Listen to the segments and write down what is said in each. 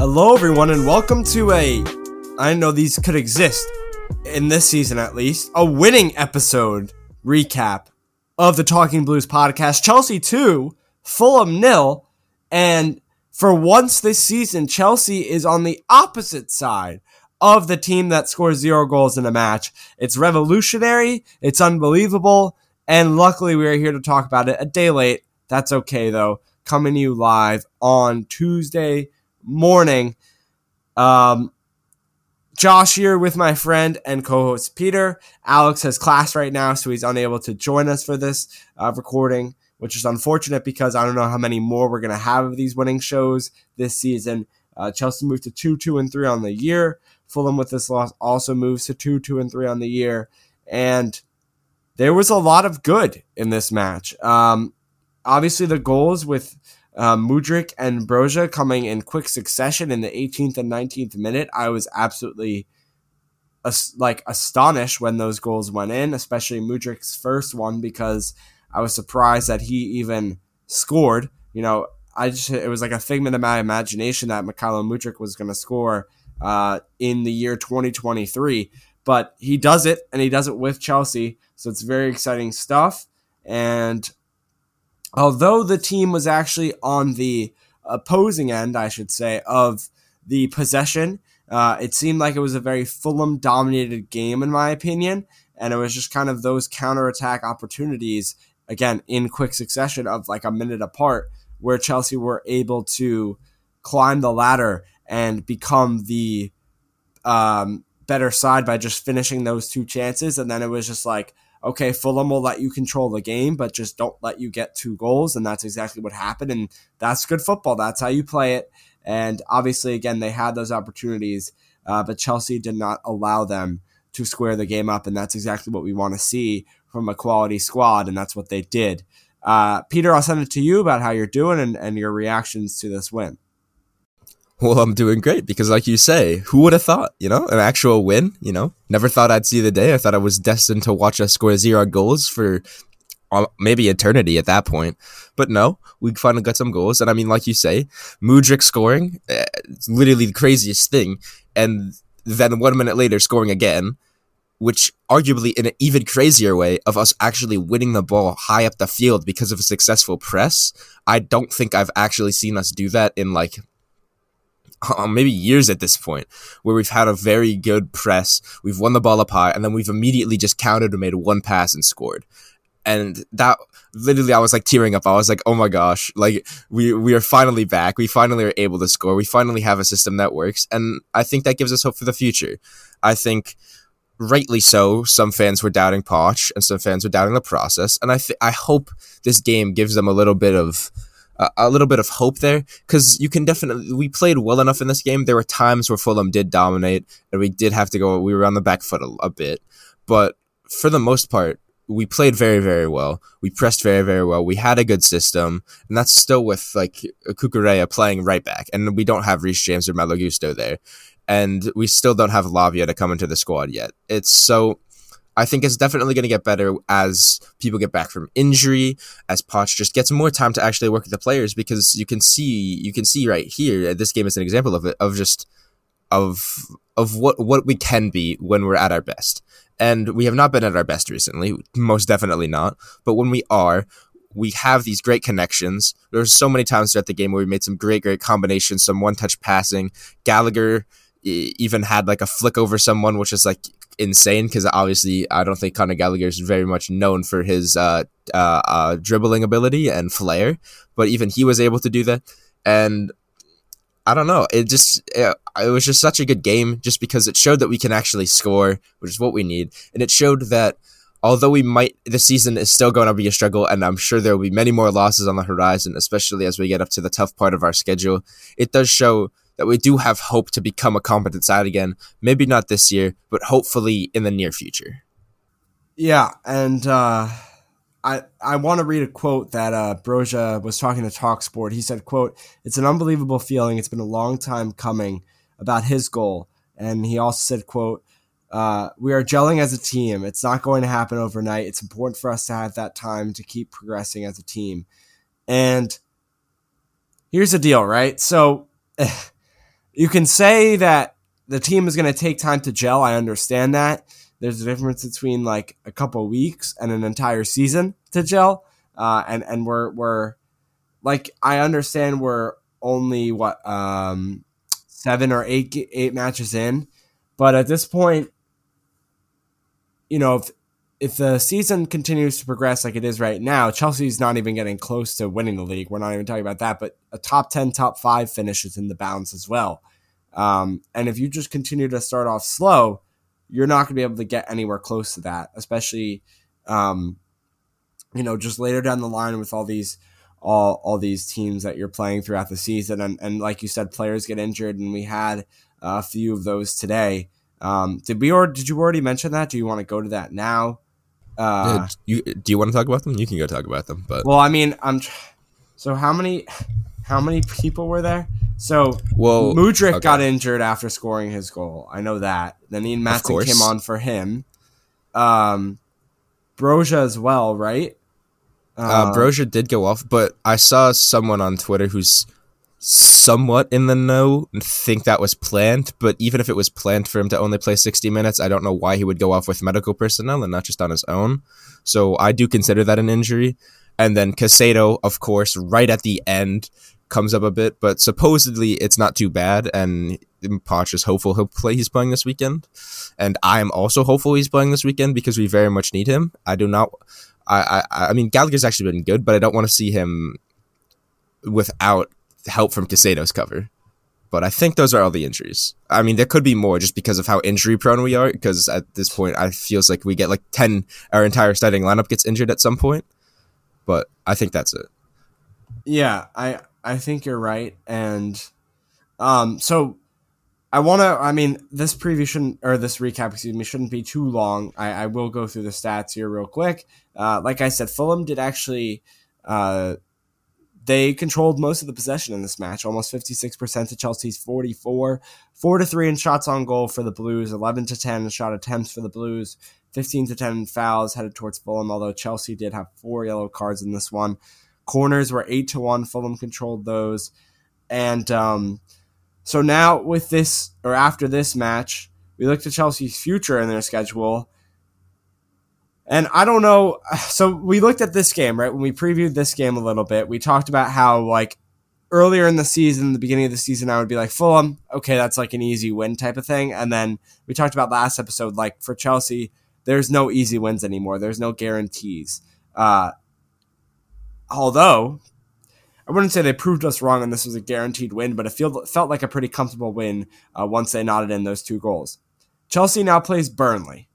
Hello, everyone, and welcome to a. I know these could exist in this season at least. A winning episode recap of the Talking Blues podcast. Chelsea 2, Fulham nil, and for once this season, Chelsea is on the opposite side of the team that scores zero goals in a match. It's revolutionary, it's unbelievable, and luckily we are here to talk about it a day late. That's okay though. Coming to you live on Tuesday morning. Um, Josh here with my friend and co-host Peter. Alex has class right now, so he's unable to join us for this uh, recording, which is unfortunate because I don't know how many more we're gonna have of these winning shows this season. Uh, Chelsea moved to two, two, and three on the year. Fulham with this loss also moves to two, two, and three on the year, and there was a lot of good in this match. Um, obviously, the goals with um, Mudryk and Broja coming in quick succession in the 18th and 19th minute. I was absolutely like astonished when those goals went in, especially Mudryk's first one because I was surprised that he even scored. You know, I just it was like a figment of my imagination that Mykhailo Mudryk was going to score uh, in the year 2023, but he does it and he does it with Chelsea, so it's very exciting stuff. And although the team was actually on the opposing end, I should say, of the possession, uh, it seemed like it was a very Fulham dominated game, in my opinion. And it was just kind of those counterattack opportunities, again, in quick succession of like a minute apart, where Chelsea were able to climb the ladder and become the um, better side by just finishing those two chances. And then it was just like, okay, Fulham will let you control the game, but just don't let you get two goals. And that's exactly what happened. And that's good football. That's how you play it. And obviously, again, they had those opportunities, uh, but Chelsea did not allow them to square the game up. And that's exactly what we want to see from a quality squad. And that's what they did. Uh, Peter, I'll send it to you about how you're doing and, and your reactions to this win. Well, I'm doing great because, like you say, who would have thought, you know, an actual win, you know? Never thought I'd see the day. I thought I was destined to watch us score zero goals for uh, maybe eternity at that point. But no, we finally got some goals. And I mean, like you say, Mudryk scoring, uh, it's literally the craziest thing. And then one minute later, scoring again, which arguably in an even crazier way of us actually winning the ball high up the field because of a successful press. I don't think I've actually seen us do that in like uh, maybe years at this point, where we've had a very good press, we've won the ball up high, and then we've immediately just countered and made one pass and scored. And that literally, I was like tearing up. I was like, "Oh my gosh! Like we we are finally back. We finally are able to score. We finally have a system that works." And I think that gives us hope for the future. I think rightly so, some fans were doubting Poch and some fans were doubting the process. And I th- I hope this game gives them a little bit of a, little bit of hope there because you can definitely we played well enough in this game. There were times where Fulham did dominate and we did have to go. We were on the back foot a, a bit, but for the most part, we played very very well. We pressed very very well. We had a good system, and that's still with like Cucurella playing right back, and we don't have Reece James or Malo Gusto there, and we still don't have Lavia to come into the squad yet. It's so I think it's definitely going to get better as people get back from injury, as Poch just gets more time to actually work with the players because you can see you can see right here uh, this game is an example of it of just of of what what we can be when we're at our best. And we have not been at our best recently, most definitely not. But when we are, we have these great connections. There's so many times throughout the game where we made some great, great combinations, some one touch passing. Gallagher even had like a flick over someone, which is like insane because obviously I don't think Conor Gallagher is very much known for his uh, uh, uh, dribbling ability and flair, but even he was able to do that. And I don't know, it just it, it was just such a good game, just because it showed that we can actually score, which is what we need, and it showed that although we might the season is still going to be a struggle and i'm sure there will be many more losses on the horizon especially as we get up to the tough part of our schedule it does show that we do have hope to become a competent side again. Maybe not this year, but hopefully in the near future. Yeah, and uh, I I want to read a quote that uh, Broja was talking to Talksport. He said, "quote It's an unbelievable feeling. It's been a long time coming about his goal." And he also said, "quote uh, We are gelling as a team. It's not going to happen overnight. It's important for us to have that time to keep progressing as a team." And here's the deal, right? So. you can say that the team is going to take time to gel. I understand that. There's a difference between like a couple weeks and an entire season to gel. Uh, and and we're we're like I understand we're only what um, seven or eight eight matches in, but at this point, you know, if if the season continues to progress like it is right now, Chelsea's not even getting close to winning the league. We're not even talking about that, but a top ten, top five finish is in the balance as well. Um, and if you just continue to start off slow, you're not going to be able to get anywhere close to that, especially, um, you know, just later down the line with all these all all these teams that you're playing throughout the season, and and like you said, players get injured, and we had a few of those today. Um, did we or did you already mention that? Do you want to go to that now? Uh, you, do you want to talk about them? You can go talk about them. But well, I mean, I'm. So how many how many people were there? So well, Mudryk okay. got injured after scoring his goal. I know that. Then Ian Maatsen came on for him. Um, Broja as well, right? Uh, uh, Broja did go off, but I saw someone on Twitter who's somewhat in the know and think that was planned. But even if it was planned for him to only play 60 minutes, I don't know why he would go off with medical personnel and not just on his own. So I do consider that an injury. And then Caicedo, of course, right at the end comes up a bit, but supposedly it's not too bad. And Poch is hopeful he'll play. He's playing this weekend, and I'm also hopeful he's playing this weekend because we very much need him. I do not. I, I, I mean, Gallagher's actually been good, but I don't want to see him without help from Caicedo's cover. But I think those are all the injuries. I mean, there could be more just because of how injury prone we are. Because at this point, I feels like we get like ten. Our entire starting lineup gets injured at some point. But I think that's it. Yeah, I I think you're right, and um, so I want to. I mean, this preview shouldn't, or this recap, excuse me, shouldn't be too long. I, I will go through the stats here real quick. Uh, like I said, Fulham did actually. Uh, they controlled most of the possession in this match, almost 56% to Chelsea's 44. 4 to 3 in shots on goal for the Blues, 11 to 10 in shot attempts for the Blues, 15 to 10 fouls headed towards Fulham, although Chelsea did have four yellow cards in this one. Corners were 8 to 1, Fulham controlled those. And um, so now with this or after this match, we look to Chelsea's future in their schedule. And I don't know. So we looked at this game, right? When we previewed this game a little bit, we talked about how, like, earlier in the season, the beginning of the season, I would be like, Fulham, okay, that's like an easy win type of thing. And then we talked about last episode, like, for Chelsea, there's no easy wins anymore, there's no guarantees. Uh, although I wouldn't say they proved us wrong and this was a guaranteed win, but it felt, felt like a pretty comfortable win uh, once they nodded in those two goals. Chelsea now plays Burnley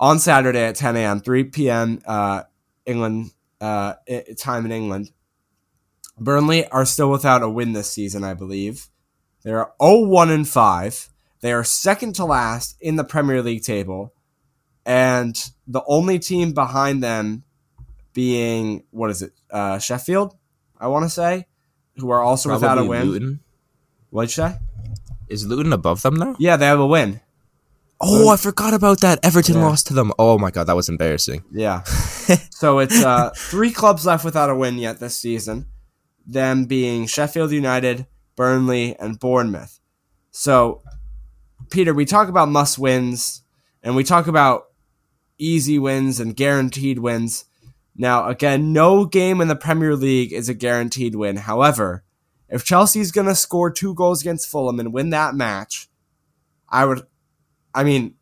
on Saturday at 10 a.m., 3 p.m. Uh, England uh, time in England. Burnley are still without a win this season, I believe. They're 0-1 and 5. They are second to last in the Premier League table, and the only team behind them being what is it? Uh, Sheffield, I want to say, who are also Probably without a win. Luton. What'd you say? Is Luton above them now? Yeah, they have a win. Oh, I forgot about that. Everton yeah. lost to them. Oh my god, that was embarrassing. Yeah. so it's uh, three clubs left without a win yet this season. Them being Sheffield United, Burnley, and Bournemouth. So, Peter, we talk about must wins, and we talk about easy wins and guaranteed wins. Now, again, no game in the Premier League is a guaranteed win. However, if Chelsea's going to score two goals against Fulham and win that match, I would, I mean,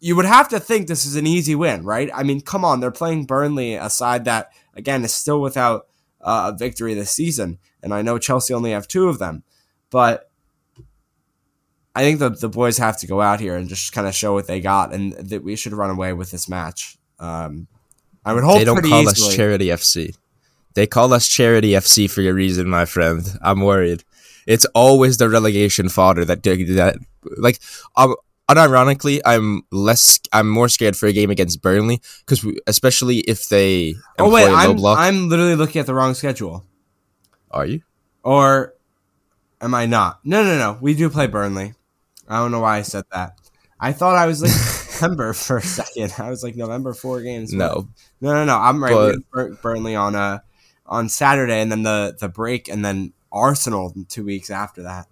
you would have to think this is an easy win, right? I mean, come on, they're playing Burnley, a side that, again, is still without uh, a victory this season. And I know Chelsea only have two of them. But I think the, the boys have to go out here and just kind of show what they got and that we should run away with this match. Um, I would hope they don't call easily. us Charity FC. They call us Charity FC for a reason, my friend. I'm worried. It's always the relegation fodder that that like um unironically I'm less I'm more scared for a game against Burnley because especially if they oh wait I'm block. I'm literally looking at the wrong schedule. Are you? Or am I not? No no no. We do play Burnley. I don't know why I said that. I thought I was like November for a second. I was like November four games. No, no, no, no. I'm right. But, Burnley on uh on Saturday, and then the the break, and then Arsenal two weeks after that.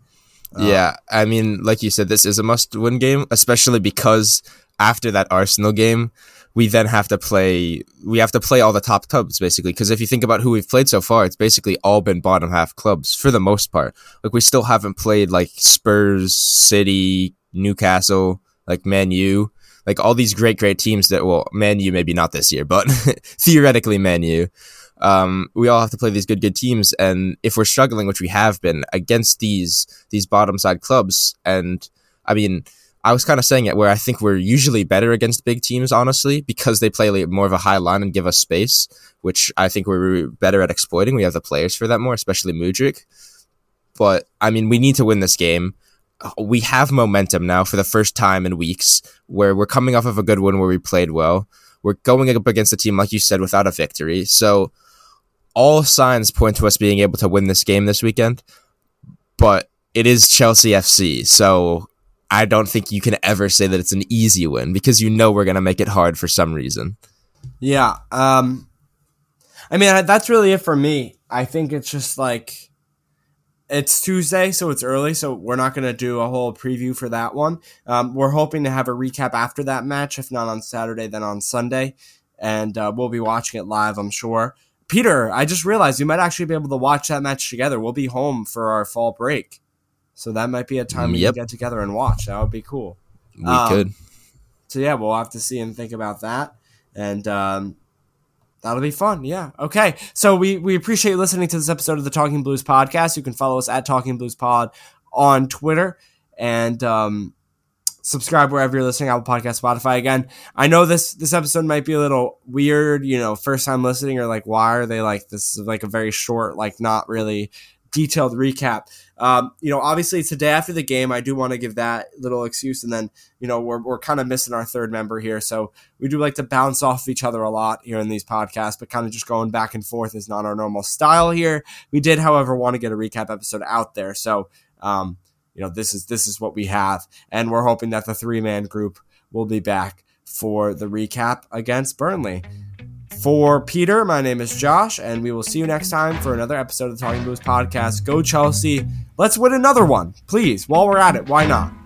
Uh, yeah, I mean, like you said, this is a must-win game, especially because after that Arsenal game, we then have to play. We have to play all the top clubs basically. Because if you think about who we've played so far, it's basically all been bottom half clubs for the most part. Like we still haven't played like Spurs, City, Newcastle, like Man U, like all these great, great teams that well, Man U maybe not this year, but theoretically Man U um, we all have to play these good good teams. And if we're struggling which we have been against these these bottom side clubs and i mean i was kind of saying it where i think we're usually better against big teams honestly because they play more of a high line and give us space which i think we're better at exploiting. We have the players for that more especially Mudryk. but i mean we need to win this game. We have momentum now for the first time in weeks where we're coming off of a good one where we played well. We're going up against a team like you said without a victory. So all signs point to us being able to win this game this weekend, but it is Chelsea FC, so I don't think you can ever say that it's an easy win because you know we're going to make it hard for some reason. Yeah. Um I mean, that's really it for me. I think it's just like it's Tuesday, so it's early, so we're not going to do a whole preview for that one. Um, we're hoping to have a recap after that match, if not on Saturday, then on Sunday, and uh, we'll be watching it live, I'm sure. Peter, I just realized we might actually be able to watch that match together. We'll be home for our fall break. So that might be a time we can get together and watch. That would be cool. We um, could. So yeah, we'll have to see and think about that. And um, that'll be fun. Yeah. Okay. So we, we appreciate listening to this episode of the Talking Blues podcast. You can follow us at Talking Blues Pod on Twitter. And um, subscribe wherever you're listening apple podcast spotify again. I know this this episode might be a little weird you know first time listening or like why are they like this is like a very short like not really detailed recap. Um, you know obviously today after the game i do want to give that little excuse and then you know we're, we're kind of missing our third member here so we do like to bounce off each other a lot here in these podcasts but kind of just going back and forth is not our normal style here. We did however want to get a recap episode out there so um, you know this is this is what we have, and we're hoping that the three man group will be back for the recap against Burnley. For Peter, my name is Josh, and we will see you next time for another episode of the Talking Blues podcast. Go Chelsea! Let's win another one, please. While we're at it, why not?